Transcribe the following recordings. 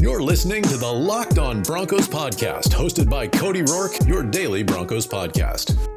You're listening to the Locked On Broncos podcast, hosted by Cody Roark, your daily Broncos podcast.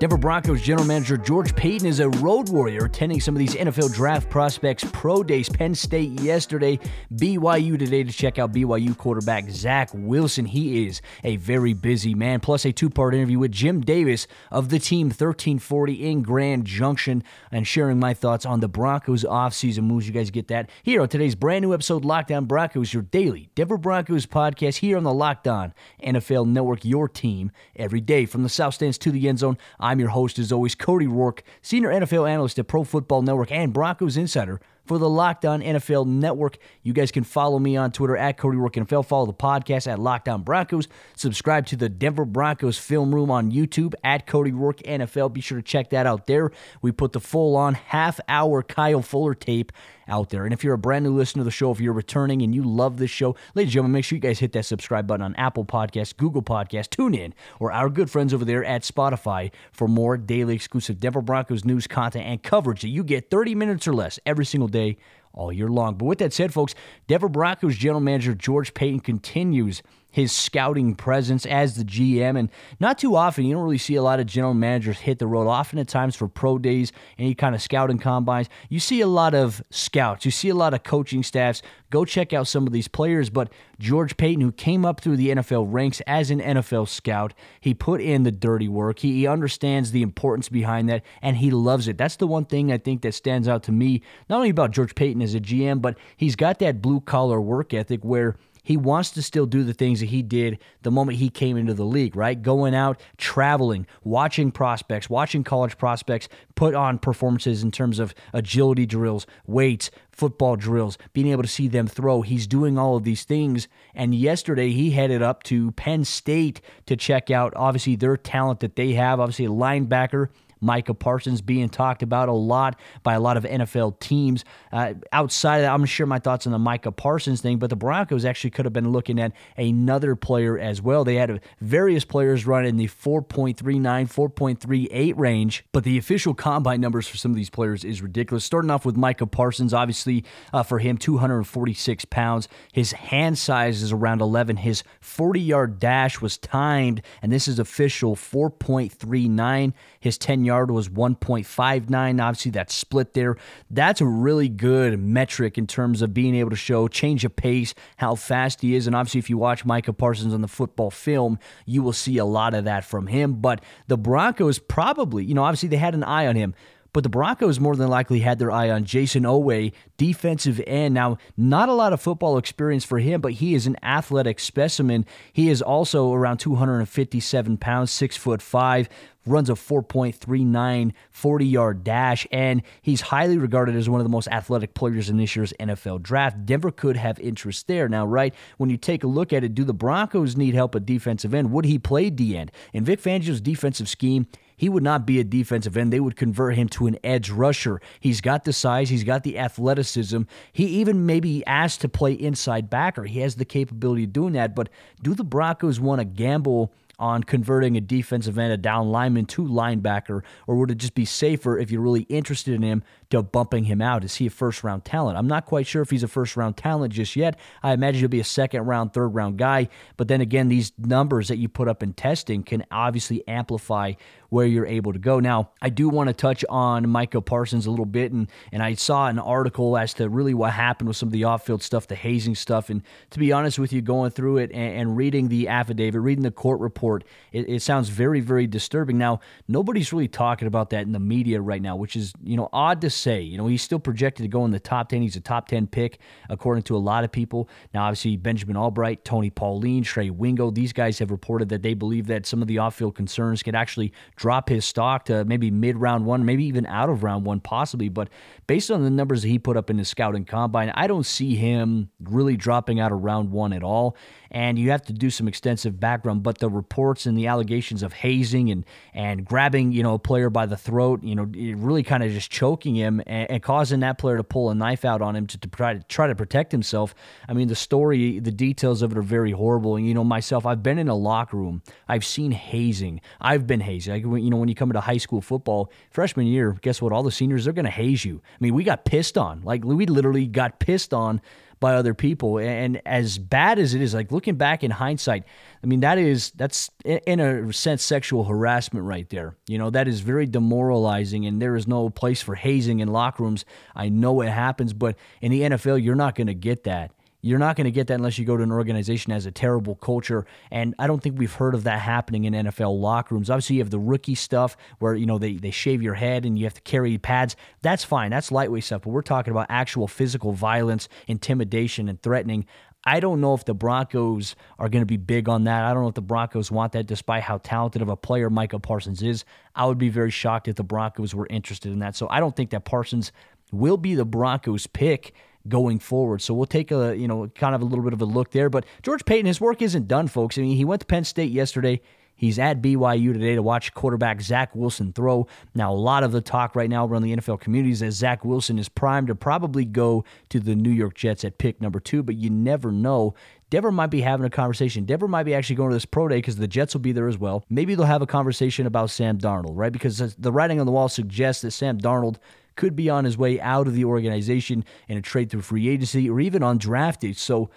Denver Broncos general manager George Paton is a road warrior attending some of these NFL draft prospects pro days. Penn State yesterday, BYU today to check out BYU quarterback Zach Wilson. He is a very busy man. Plus, a two part interview with Jim Davis of the team 1340 in Grand Junction and sharing my thoughts on the Broncos offseason moves. You guys get that here on today's brand new episode, Locked On Broncos, your daily Denver Broncos podcast here on the Locked On NFL Network, your team every day from the South Stands to the end zone. I'm your host, as always, Cody Roark, senior NFL analyst at Pro Football Network and Broncos Insider for the Locked On NFL Network. You guys can follow me on Twitter at Cody Roark NFL. Follow the podcast at Locked On Broncos. Subscribe to the Denver Broncos Film Room on YouTube at Cody Roark NFL. Be sure to check that out there. We put the full on half hour Kyle Fuller tape out there. And if you're a brand new listener to the show, if you're returning and you love this show, ladies and gentlemen, make sure you guys hit that subscribe button on Apple Podcasts, Google Podcasts, TuneIn, or our good friends over there at Spotify for more daily exclusive Denver Broncos news content and coverage that you get 30 minutes or less every single day all year long. But with that said, folks, Denver Broncos general manager George Paton continues his scouting presence as the GM. And not too often, you don't really see a lot of general managers hit the road. Often at times for pro days, any kind of scouting combines, you see a lot of scouts, you see a lot of coaching staffs. Go check out some of these players. But George Paton, who came up through the NFL ranks as an NFL scout, he put in the dirty work. He, he understands the importance behind that, and he loves it. That's the one thing I think that stands out to me, not only about George Paton as a GM, but he's got that blue collar work ethic where he wants to still do the things that he did the moment he came into the league, right? Going out, traveling, watching prospects, watching college prospects put on performances in terms of agility drills, weights, football drills, being able to see them throw. He's doing all of these things. And yesterday he headed up to Penn State to check out, obviously, their talent that they have. Obviously, a linebacker Micah Parsons being talked about a lot by a lot of NFL teams. Uh, outside of that, I'm going to share my thoughts on the Micah Parsons thing, but the Broncos actually could have been looking at another player as well. They had various players run in the 4.39, 4.38 range, but the official combine numbers for some of these players is ridiculous. Starting off with Micah Parsons, obviously uh, for him, 246 pounds. His hand size is around 11. His 40 yard dash was timed, and this is official 4.39. His 10 yard was 1.59. Obviously, that split there. That's a really good metric in terms of being able to show change of pace, how fast he is. And obviously, if you watch Micah Parsons on the football film, you will see a lot of that from him. But the Broncos probably, you know, obviously they had an eye on him. But the Broncos more than likely had their eye on Jayson Oweh, defensive end. Now, not a lot of football experience for him, but he is an athletic specimen. He is also around 257 pounds, six foot five, runs a 4.39 40 yard dash, and he's highly regarded as one of the most athletic players in this year's NFL draft. Denver could have interest there. Now, right, when you take a look at it, do the Broncos need help at defensive end? Would he play D end? In Vic Fangio's defensive scheme, he would not be a defensive end. They would convert him to an edge rusher. He's got the size, he's got the athleticism. He even maybe asked to play inside backer. He has the capability of doing that. But do the Broncos want to gamble? on converting a defensive end, a down lineman to linebacker, or would it just be safer if you're really interested in him to bumping him out? Is he a first round talent? I'm not quite sure if he's a first round talent just yet. I imagine he'll be a second round, third round guy. But then again, these numbers that you put up in testing can obviously amplify where you're able to go. Now, I do want to touch on Micah Parsons a little bit, and, and I saw an article as to really what happened with some of the off field stuff, the hazing stuff. And to be honest with you, going through it and, and reading the affidavit, reading the court report, it, it sounds very, very disturbing. Now, nobody's really talking about that in the media right now, which is, you know, odd to say. You know, he's still projected to go in the top 10. He's a top 10 pick, according to a lot of people. Now, obviously, Benjamin Albright, Tony Pauline, Trey Wingo, these guys have reported that they believe that some of the off field concerns could actually drop his stock to maybe mid round one, maybe even out of round one, possibly. But based on the numbers that he put up in his scouting combine, I don't see him really dropping out of round one at all and you have to do some extensive background. But the reports and the allegations of hazing and and grabbing, you know, a player by the throat, you know, really kind of just choking him him and, and, causing that player to pull a knife out on him to, to try to try to protect himself. I mean, the story, the details of it are very horrible. And you know, myself, I've been in a locker room. I've seen hazing. I've been hazed. Like, you know, when you come into high school football, freshman year, guess what? All the seniors they're going to haze you. I mean, we got pissed on. Like we literally got pissed on by other people. And as bad as it is, like looking back in hindsight, I mean, that is, that's in a sense sexual harassment right there. You know, that is very demoralizing, and there is no place for hazing in locker rooms. I know it happens, but in the NFL, you're not going to get that. You're not going to get that unless you go to an organization that has a terrible culture. And I don't think we've heard of that happening in NFL locker rooms. Obviously, you have the rookie stuff where, you know, they, they shave your head and you have to carry pads. That's fine. That's lightweight stuff. But we're talking about actual physical violence, intimidation, and threatening. I don't know if the Broncos are going to be big on that. I don't know if the Broncos want that, despite how talented of a player Micah Parsons is. I would be very shocked if the Broncos were interested in that. So I don't think that Parsons will be the Broncos' pick going forward. So we'll take a, you know, kind of a little bit of a look there. But George Paton, his work isn't done, folks. I mean, he went to Penn State yesterday. He's at BYU today to watch quarterback Zach Wilson throw. Now, a lot of the talk right now around the NFL community is that Zach Wilson is primed to probably go to the New York Jets at pick number two, but you never know. Denver might be having a conversation. Denver might be actually going to this pro day because the Jets will be there as well. Maybe they'll have a conversation about Sam Darnold, right? Because the writing on the wall suggests that Sam Darnold could be on his way out of the organization in a trade through free agency or even undrafted. So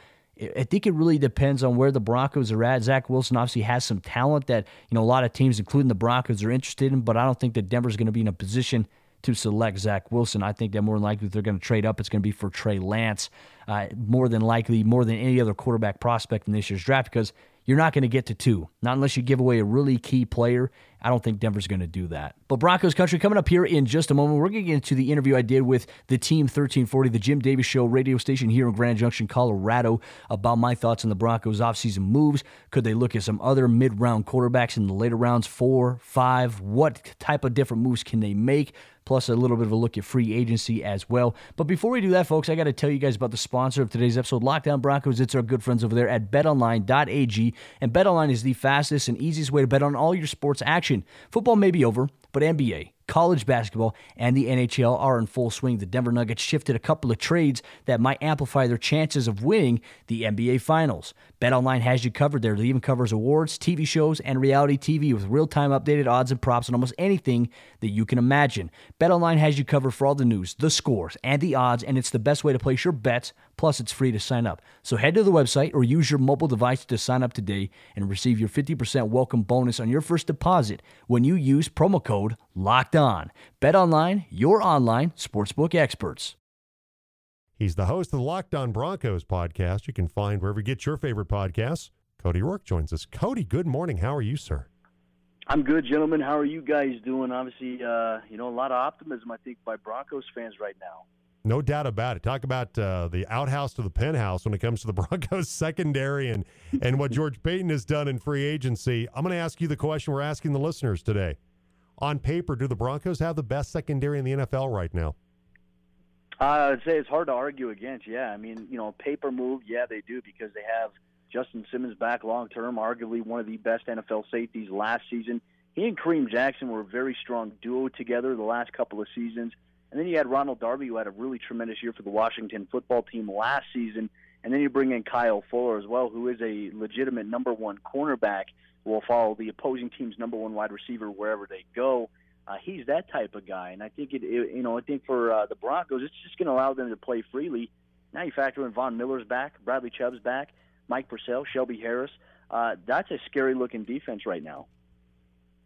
I think it really depends on where the Broncos are at. Zach Wilson obviously has some talent that you know a lot of teams, including the Broncos, are interested in, but I don't think that Denver's going to be in a position to select Zach Wilson. I think that more than likely they're going to trade up, it's going to be for Trey Lance, uh, more than likely, more than any other quarterback prospect in this year's draft because you're not going to get to two, not unless you give away a really key player. I don't think Denver's going to do that. But Broncos country coming up here in just a moment. We're going to get into the interview I did with the Team 1340, the Jim Davis Show radio station here in Grand Junction, Colorado, about my thoughts on the Broncos offseason moves. Could they look at some other mid round quarterbacks in the later rounds, four, five? What type of different moves can they make? plus a little bit of a look at free agency as well. But before we do that, folks, I got to tell you guys about the sponsor of today's episode, Locked On Broncos. It's our good friends over there at betonline.ag. And betonline is the fastest and easiest way to bet on all your sports action. Football may be over, but NBA college basketball, and the NHL are in full swing. The Denver Nuggets shifted a couple of trades that might amplify their chances of winning the NBA Finals. BetOnline has you covered there. It even covers awards, TV shows, and reality TV with real-time updated odds and props on almost anything that you can imagine. BetOnline has you covered for all the news, the scores, and the odds, and it's the best way to place your bets Plus, it's free to sign up. So head to the website or use your mobile device to sign up today and receive your 50% welcome bonus on your first deposit when you use promo code LOCKED ON. Bet online, your online sportsbook experts. He's the host of the Locked On Broncos podcast. You can find wherever you get your favorite podcasts. Cody Roark joins us. Cody, good morning. How are you, sir? I'm good, gentlemen. How are you guys doing? Obviously, uh, you know, a lot of optimism, I think, by Broncos fans right now. No doubt about it. Talk about uh, the outhouse to the penthouse when it comes to the Broncos secondary and, and what George Paton has done in free agency. I'm going to ask you the question we're asking the listeners today. On paper, do the Broncos have the best secondary in the NFL right now? Uh, I'd say it's hard to argue against. Yeah, I mean, you know, paper move. Yeah, they do because they have Justin Simmons back long term, arguably one of the best NFL safeties last season. He and Kareem Jackson were a very strong duo together the last couple of seasons. And then you had Ronald Darby, who had a really tremendous year for the Washington football team last season. And then you bring in Kyle Fuller as well, who is a legitimate number one cornerback will follow the opposing team's number one wide receiver wherever they go. Uh, he's that type of guy, and I think it, it you know, I think for uh, the Broncos, it's just going to allow them to play freely. Now you factor in Von Miller's back, Bradley Chubb's back, Mike Purcell, Shelby Harris. Uh, that's a scary looking defense right now.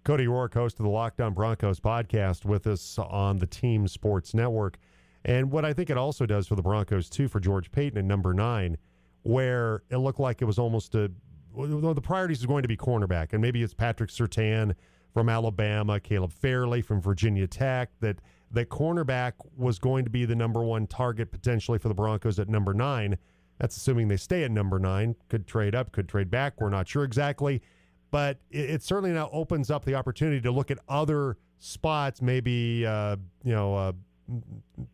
Cody Roark, host of the Locked On Broncos podcast, with us on the Team Sports Network. And what I think it also does for the Broncos, too, for George Paton at number nine, where it looked like it was almost a well, the priorities are going to be cornerback, and maybe it's Patrick Surtain from Alabama, Caleb Farley from Virginia Tech, that that cornerback was going to be the number one target potentially for the Broncos at number nine. That's assuming they stay at number nine. Could trade up, could trade back. We're not sure exactly but it, it, certainly now opens up the opportunity to look at other spots. Maybe uh, you know uh,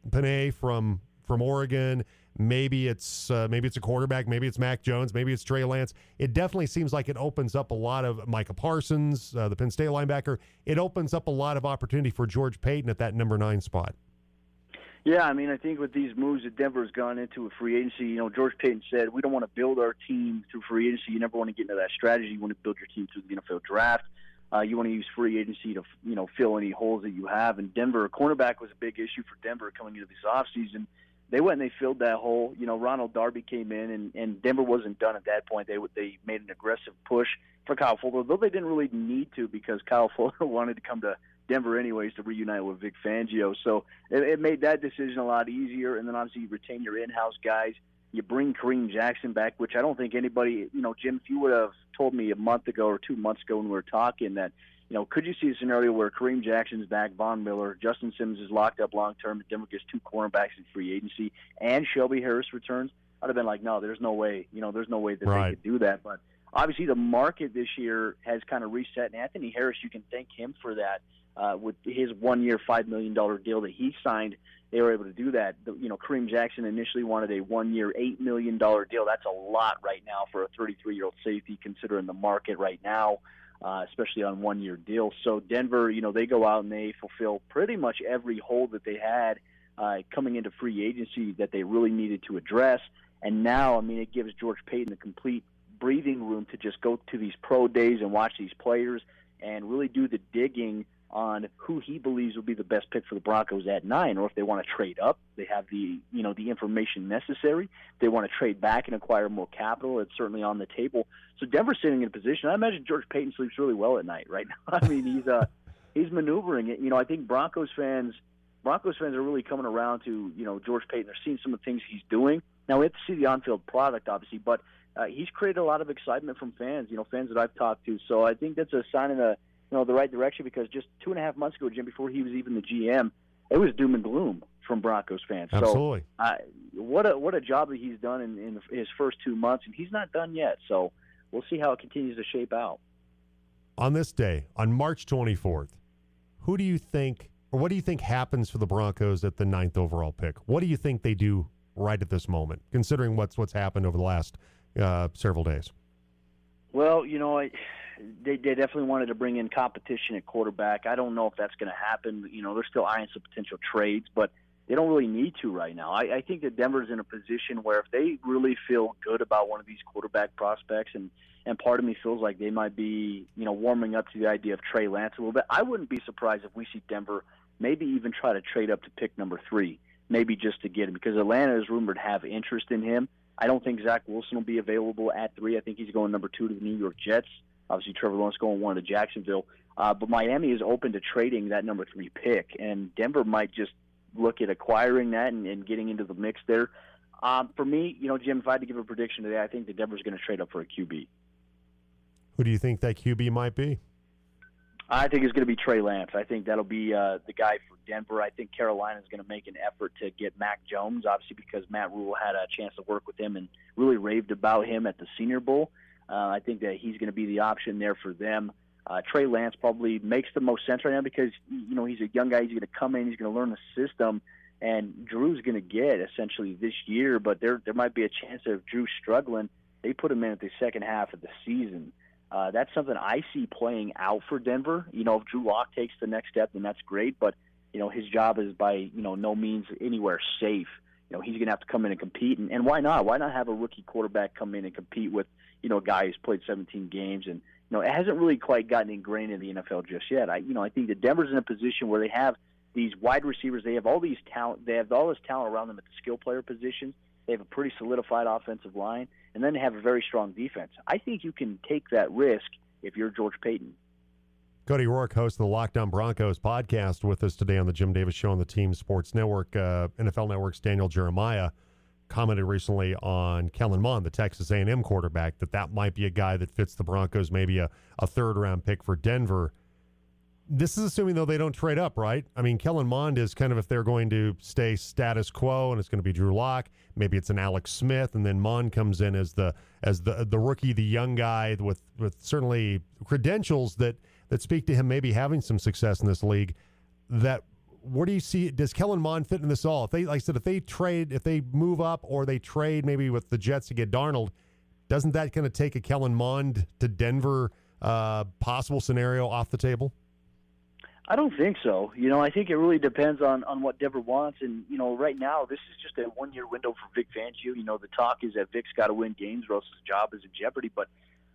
Penei from from Oregon. Maybe it's uh, maybe it's a quarterback. Maybe it's Mac Jones. Maybe it's Trey Lance. It definitely seems like it opens up a lot of Micah Parsons, uh, the Penn State linebacker. It opens up a lot of opportunity for George Paton at that number nine spot. Yeah, I mean, I think with these moves that Denver's gone into with free agency, you know, George Paton said we don't want to build our team through free agency. You never want to get into that strategy. You want to build your team through the NFL draft. Uh, you want to use free agency to you know fill any holes that you have. And Denver, cornerback was a big issue for Denver coming into this offseason. They went and they filled that hole. You know, Ronald Darby came in, and, and Denver wasn't done at that point. They they made an aggressive push for Kyle Fuller, though they didn't really need to because Kyle Fuller wanted to come to Denver anyways to reunite with Vic Fangio. So it, it made that decision a lot easier. And then obviously you retain your in-house guys. You bring Kareem Jackson back, which I don't think anybody, you know, Jim, if you would have told me a month ago or two months ago when we were talking that, you know, could you see a scenario where Kareem Jackson's back, Von Miller, Justin Simmons is locked up long term, Denver gets two cornerbacks in free agency, and Shelby Harris returns? I'd have been like, no, there's no way. You know, there's no way that right. they could do that. But obviously, the market this year has kind of reset, and Anthony Harris, you can thank him for that. Uh, with his one-year, five million dollar deal that he signed, they were able to do that. The, you know, Kareem Jackson initially wanted a one-year, eight million dollar deal. That's a lot right now for a 33-year-old safety, considering the market right now, uh, especially on one-year deals. So Denver, you know, they go out and they fulfill pretty much every hole that they had uh, coming into free agency that they really needed to address. And now, I mean, it gives George Paton a complete breathing room to just go to these pro days and watch these players and really do the digging on who he believes will be the best pick for the Broncos at nine, or if they want to trade up, they have the you know the information necessary. If they want to trade back and acquire more capital. It's certainly on the table. So Denver's sitting in a position. I imagine George Paton sleeps really well at night right now. I mean, he's uh he's maneuvering it. You know, I think Broncos fans Broncos fans are really coming around to you know George Paton. They're seeing some of the things he's doing. Now we have to see the on-field product, obviously, but uh, he's created a lot of excitement from fans. You know, fans that I've talked to. So I think that's a sign of the you know the right direction because just two and a half months ago, Jim, before he was even the GM, it was doom and gloom from Broncos fans. Absolutely. So, uh, what a what a job that he's done in, in his first two months, and he's not done yet. So we'll see how it continues to shape out. On this day, on March 24th, who do you think, or what do you think happens for the Broncos at the ninth overall pick? What do you think they do right at this moment, considering what's what's happened over the last uh, several days? Well, you know, I they, they definitely wanted to bring in competition at quarterback. I don't know if that's going to happen. You know, they're still eyeing some potential trades, but they don't really need to right now. I, I think that Denver's in a position where if they really feel good about one of these quarterback prospects, and and part of me feels like they might be, you know, warming up to the idea of Trey Lance a little bit. I wouldn't be surprised if we see Denver maybe even try to trade up to pick number three, maybe just to get him, because Atlanta is rumored to have interest in him. I don't think Zach Wilson will be available at three. I think he's going number two to the New York Jets. Obviously, Trevor Lawrence going one to Jacksonville. Uh, but Miami is open to trading that number three pick, and Denver might just look at acquiring that and, and getting into the mix there. Um, for me, you know, Jim, if I had to give a prediction today, I think that Denver's going to trade up for a QB. Who do you think that QB might be? I think it's going to be Trey Lance. I think that'll be uh, the guy for Denver. I think Carolina is going to make an effort to get Mac Jones, obviously because Matt Rhule had a chance to work with him and really raved about him at the Senior Bowl. Uh, I think that he's going to be the option there for them. Uh, Trey Lance probably makes the most sense right now because you know he's a young guy. He's going to come in. He's going to learn the system, and Drew's going to get essentially this year. But there there might be a chance of Drew struggling. They put him in at the second half of the season. Uh, that's something I see playing out for Denver. You know, if Drew Lock takes the next step, then that's great. But you know, his job is by you know no means anywhere safe. You know, he's going to have to come in and compete, and, and why not? Why not have a rookie quarterback come in and compete with you know, a guy who's played 17 games and you know, it hasn't really quite gotten ingrained in the NFL just yet. I, you know, I think that Denver's in a position where they have these wide receivers. They have all these talent. They have all this talent around them at the skill player positions. They have a pretty solidified offensive line, and then they have a very strong defense. I think you can take that risk if you're George Paton. Cody Roark host of the Locked On Broncos podcast, with us today on the Jim Davis Show on the Team Sports Network, uh, NFL Network's Daniel Jeremiah commented recently on Kellen Mond, the Texas A&M quarterback, that that might be a guy that fits the Broncos, maybe a, a third round pick for Denver. This is assuming though they don't trade up, right? I mean, Kellen Mond is kind of if they're going to stay status quo and it's going to be Drew Lock, maybe it's an Alex Smith, and then Mond comes in as the as the the rookie, the young guy with with certainly credentials that that speak to him maybe having some success in this league. That where do you see does Kellen Mond fit in this all? If they like I said, if they trade, if they move up or they trade maybe with the Jets to get Darnold, doesn't that kind of take a Kellen Mond to Denver uh, possible scenario off the table? I don't think so. You know, I think it really depends on on what Denver wants, and you know, right now this is just a one year window for Vic Fangio. You know, the talk is that Vic's got to win games, or else his job is in jeopardy. But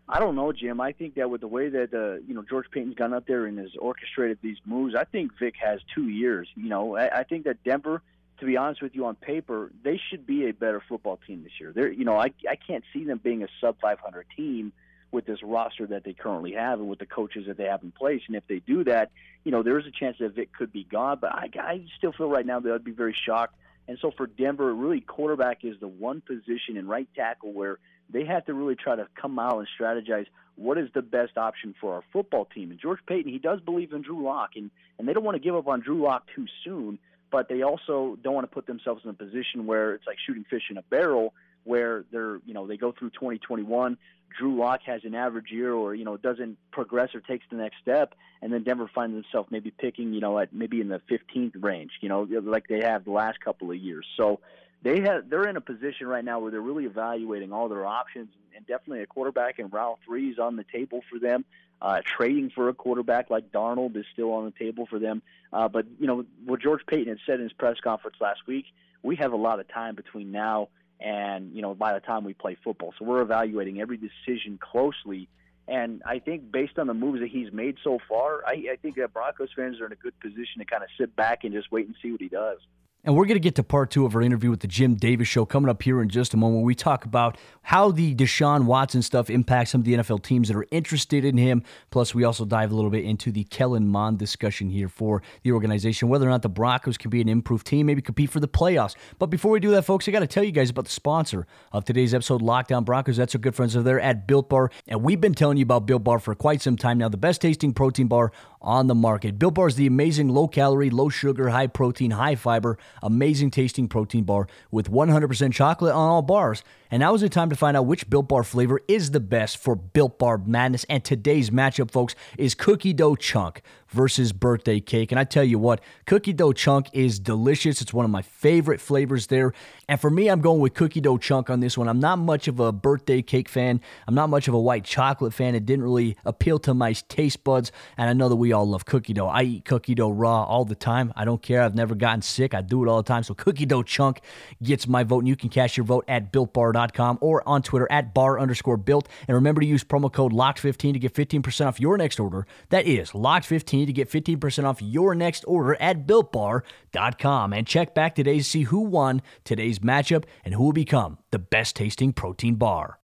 I don't know, Jim. I think that with the way that uh, you know George Paton's gone up there and has orchestrated these moves, I think Vic has two years. You know, I, I think that Denver, to be honest with you, on paper, they should be a better football team this year. They're, you know, I I can't see them being a sub 500 team with this roster that they currently have and with the coaches that they have in place. And if they do that, you know, there is a chance that Vic could be gone. But I, I still feel right now that I'd be very shocked. And so for Denver, really, quarterback is the one position in right tackle where they have to really try to come out and strategize what is the best option for our football team. And George Paton, he does believe in Drew Lock, and, and they don't want to give up on Drew Lock too soon, but they also don't want to put themselves in a position where it's like shooting fish in a barrel, where they're, you know, they go through 2021, Drew Lock has an average year or, you know, doesn't progress or takes the next step, and then Denver finds themselves maybe picking, you know, at maybe in the 15th range, you know, like they have the last couple of years. So they have they're in a position right now where they're really evaluating all their options, and definitely a quarterback in round three is on the table for them. Uh, trading for a quarterback like Darnold is still on the table for them. Uh, but you know what George Paton had said in his press conference last week, we have a lot of time between now and you know by the time we play football. So we're evaluating every decision closely. And I think based on the moves that he's made so far, I, I think that Broncos fans are in a good position to kind of sit back and just wait and see what he does. And we're going to get to part two of our interview with the Jim Davis Show coming up here in just a moment. We talk about how the Deshaun Watson stuff impacts some of the NFL teams that are interested in him. Plus, we also dive a little bit into the Kellen Mond discussion here for the organization, whether or not the Broncos can be an improved team, maybe compete for the playoffs. But before we do that, folks, I got to tell you guys about the sponsor of today's episode, Locked On Broncos. That's our good friends over there at Built Bar. And we've been telling you about Built Bar for quite some time now. The best tasting protein bar on the market. Built Bar is the amazing low calorie, low sugar, high protein, high fiber, amazing tasting protein bar with 100% chocolate on all bars. And now is the time to find out which Built Bar flavor is the best for Built Bar madness. And today's matchup, folks, is cookie dough chunk versus birthday cake. And I tell you what, cookie dough chunk is delicious. It's one of my favorite flavors there. And for me, I'm going with cookie dough chunk on this one. I'm not much of a birthday cake fan. I'm not much of a white chocolate fan. It didn't really appeal to my taste buds. And I know that we all love cookie dough. I eat cookie dough raw all the time. I don't care. I've never gotten sick. I do it all the time. So cookie dough chunk gets my vote. And you can cast your vote at builtbar.com or on Twitter at bar underscore built. And remember to use promo code LOCKED15 to get 15% off your next order. That is LOCKED15 to get 15% off your next order at builtbar.com. And check back today to see who won today's matchup and who will become the best tasting protein bar.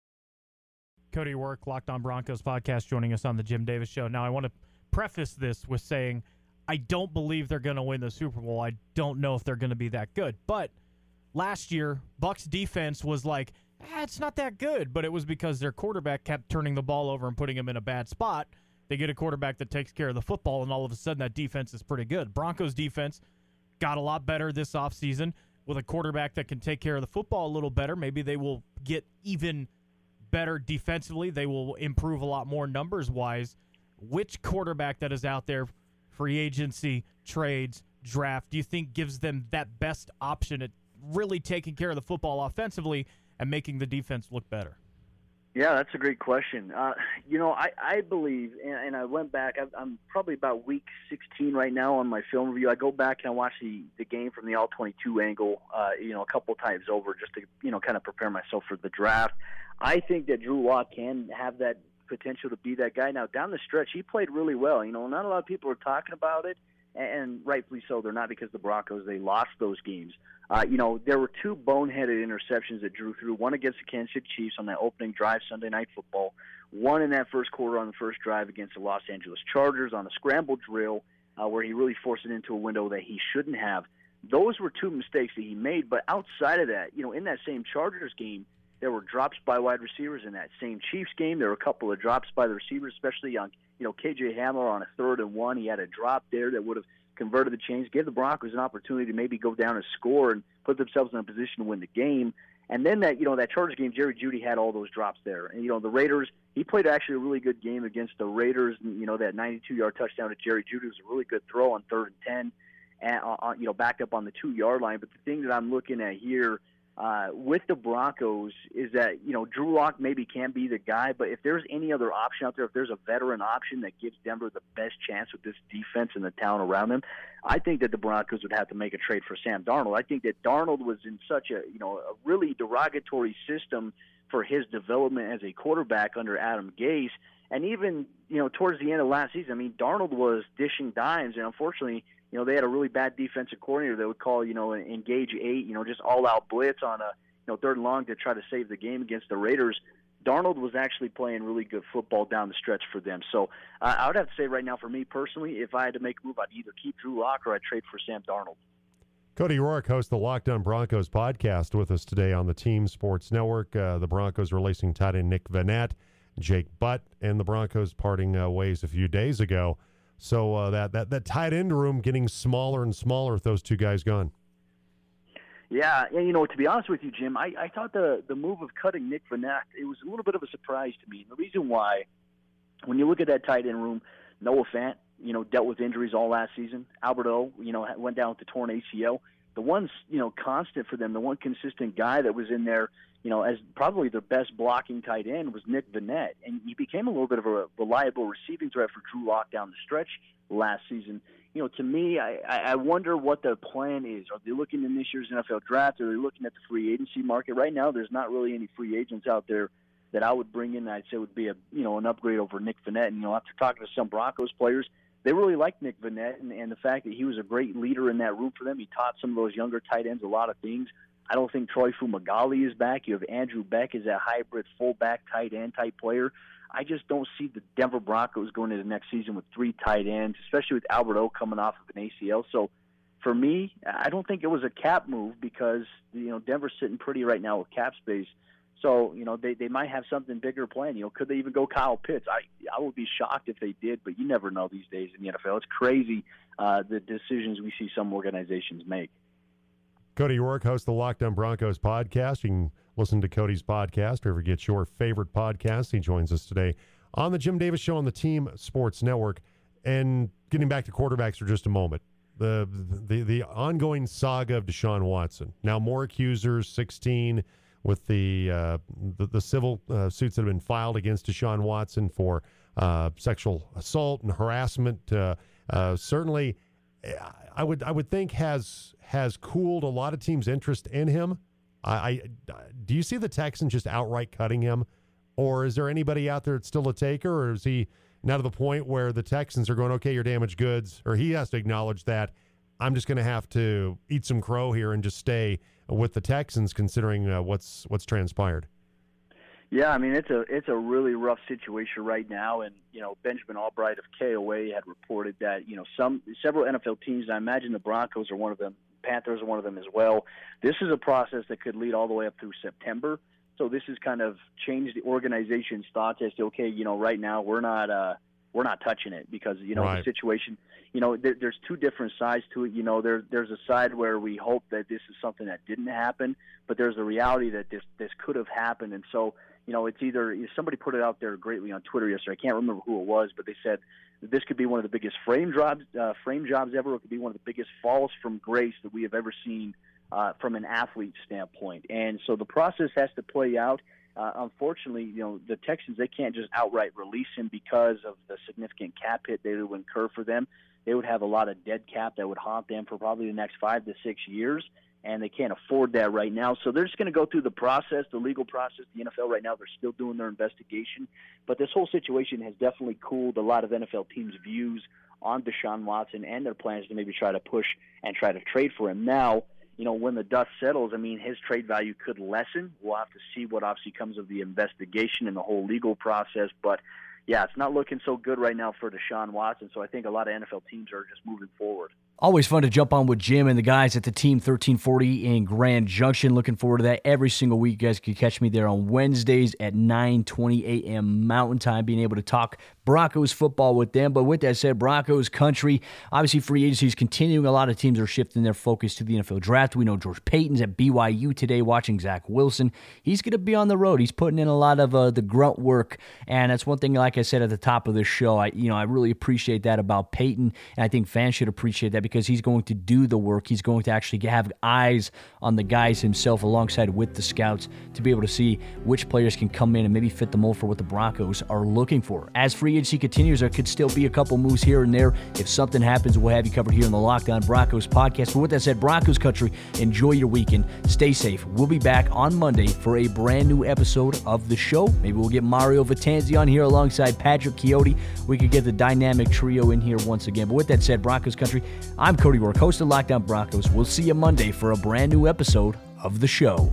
Cody Roark, Locked On Broncos podcast, joining us on the Jim Davis Show. Now, I want to preface this with saying I don't believe they're going to win the Super Bowl. I don't know if they're going to be that good. But last year, Bucks defense was like, eh, it's not that good, but it was because their quarterback kept turning the ball over and putting him in a bad spot. They get a quarterback that takes care of the football, and all of a sudden that defense is pretty good. Broncos defense got a lot better this offseason with a quarterback that can take care of the football a little better. Maybe they will get even better defensively. They will improve a lot more numbers wise. Which quarterback that is out there, free agency, trades, draft, do you think gives them that best option at really taking care of the football offensively and making the defense look better? Yeah, that's a great question. Uh, you know, I, I believe, and, and I went back. I, I'm probably about week 16 right now on my film review. I go back and I watch the the game from the all 22 angle, uh, you know, a couple times over just to you know kind of prepare myself for the draft. I think that Drew Lock can have that potential to be that guy. Now down the stretch, he played really well. You know, not a lot of people are talking about it, and rightfully so. They're not because the Broncos they lost those games. Uh, you know, there were two boneheaded interceptions that Drew threw. One against the Kansas City Chiefs on that opening drive Sunday Night Football. One in that first quarter on the first drive against the Los Angeles Chargers on a scramble drill uh, where he really forced it into a window that he shouldn't have. Those were two mistakes that he made. But outside of that, you know, in that same Chargers game, there were drops by wide receivers. In that same Chiefs game, there were a couple of drops by the receivers, especially on you know KJ Hamler on a third and one. He had a drop there that would have converted the chains, gave the Broncos an opportunity to maybe go down and score and put themselves in a position to win the game. And then that you know that Chargers game, Jerry Jeudy had all those drops there, and you know the Raiders. He played actually a really good game against the Raiders. You know that 92-yard touchdown to Jerry Jeudy was a really good throw on third and ten, and uh, you know backed up on the two-yard line. But the thing that I'm looking at here uh, with the Broncos is that you know Drew Lock maybe can be the guy, but if there's any other option out there, if there's a veteran option that gives Denver the best chance with this defense and the talent around them, I think that the Broncos would have to make a trade for Sam Darnold. I think that Darnold was in such a you know a really derogatory system for his development as a quarterback under Adam Gase, and even you know towards the end of last season, I mean Darnold was dishing dimes, and unfortunately you know, they had a really bad defensive coordinator that would call, you know, engage eight, you know, just all out blitz on a, you know, third and long to try to save the game against the Raiders. Darnold was actually playing really good football down the stretch for them. So uh, I would have to say right now, for me personally, if I had to make a move, I'd either keep Drew Lock or I'd trade for Sam Darnold. Cody Roark hosts the Locked On Broncos podcast with us today on the Team Sports Network. Uh, the Broncos releasing tight end Nick Vannett, Jake Butt, and the Broncos parting uh, ways a few days ago. So uh, that that that tight end room getting smaller and smaller with those two guys gone. Yeah, and you know, to be honest with you, Jim, I, I thought the the move of cutting Nick Vannett it was a little bit of a surprise to me. And the reason why, when you look at that tight end room, Noah Fant, you know, dealt with injuries all last season. Albert O, you know, went down with the torn ACL. The one's you know constant for them, the one consistent guy that was in there you know, as probably the best blocking tight end was Nick Vannett, and he became a little bit of a reliable receiving threat for Drew Lock down the stretch last season. You know, to me, I, I wonder what the plan is. Are they looking in this year's NFL draft? Are they looking at the free agency market right now? There's not really any free agents out there that I would bring in. That I'd say would be a you know an upgrade over Nick Vannett. And you know, after talking to some Broncos players, they really liked Nick Vannett and, and the fact that he was a great leader in that room for them. He taught some of those younger tight ends a lot of things. I don't think Troy Fumagalli is back. You have Andrew Beck as a hybrid fullback tight end type player. I just don't see the Denver Broncos going into the next season with three tight ends, especially with Albert O coming off of an ACL. So for me, I don't think it was a cap move because you know Denver's sitting pretty right now with cap space. So you know they they might have something bigger planned. You know, could they even go Kyle Pitts? I I would be shocked if they did, but you never know these days in the NFL. It's crazy uh, the decisions we see some organizations make. Cody Roark hosts the Locked On Broncos podcast. You can listen to Cody's podcast wherever you get your favorite podcast. He joins us today on the Jim Davis Show on the Team Sports Network. And getting back to quarterbacks for just a moment, the the the ongoing saga of Deshaun Watson. Now more accusers, sixteen, with the uh, the, the, civil uh, suits that have been filed against Deshaun Watson for uh, sexual assault and harassment. Uh, uh, certainly I would I would think has has cooled a lot of teams' interest in him. I, I do you see the Texans just outright cutting him, or is there anybody out there that's still a taker, or is he now to the point where the Texans are going, okay, you're damaged goods, or he has to acknowledge that I'm just going to have to eat some crow here and just stay with the Texans, considering uh, what's what's transpired. Yeah, I mean it's a it's a really rough situation right now, and you know Benjamin Albright of KOA had reported that you know some several NFL teams, I imagine the Broncos are one of them, Panthers are one of them as well. This is a process that could lead all the way up through September. So this has kind of changed the organization's thoughts as to okay, you know, right now we're not uh, we're not touching it because you know right. the situation. You know, there, there's two different sides to it. You know, there there's a side where we hope that this is something that didn't happen, but there's a reality that this this could have happened, and so you know, it's either somebody put it out there greatly on Twitter yesterday. I can't remember who it was, but they said this could be one of the biggest frame jobs, uh, frame jobs ever. It could be one of the biggest falls from grace that we have ever seen uh, from an athlete standpoint. And so the process has to play out. Uh, unfortunately, you know, the Texans they can't just outright release him because of the significant cap hit they would incur for them. They would have a lot of dead cap that would haunt them for probably the next five to six years and they can't afford that right now. So they're just going to go through the process, the legal process. The NFL right now, they're still doing their investigation. But this whole situation has definitely cooled a lot of NFL teams' views on Deshaun Watson and their plans to maybe try to push and try to trade for him. Now, you know, when the dust settles, I mean, his trade value could lessen. We'll have to see what obviously comes of the investigation and the whole legal process. But yeah, it's not looking so good right now for Deshaun Watson. So I think a lot of NFL teams are just moving forward. Always fun to jump on with Jim and the guys at the Team 1340 in Grand Junction. Looking forward to that every single week. You guys can catch me there on Wednesdays at 9:20 a.m. Mountain Time, being able to talk Broncos football with them. But with that said, Broncos country, obviously free agency is continuing. A lot of teams are shifting their focus to the NFL draft. We know George Paton's at BYU today watching Zach Wilson. He's going to be on the road. He's putting in a lot of uh, the grunt work, and that's one thing. Like I said at the top of the show, I you know I really appreciate that about Paton, and I think fans should appreciate that because he's going to do the work. He's going to actually have eyes on the guys himself alongside with the scouts to be able to see which players can come in and maybe fit the mold for what the Broncos are looking for. As free agency continues, there could still be a couple moves here and there. If something happens, we'll have you covered here in the Locked On Broncos podcast. But with that said, Broncos country, enjoy your weekend. Stay safe. We'll be back on Monday for a brand new episode of the show. Maybe we'll get Mario Vitanzi on here alongside Patrick Chiotti. We could get the dynamic trio in here once again. But with that said, Broncos country, I'm Cody Roark, host of Locked On Broncos. We'll see you Monday for a brand new episode of the show.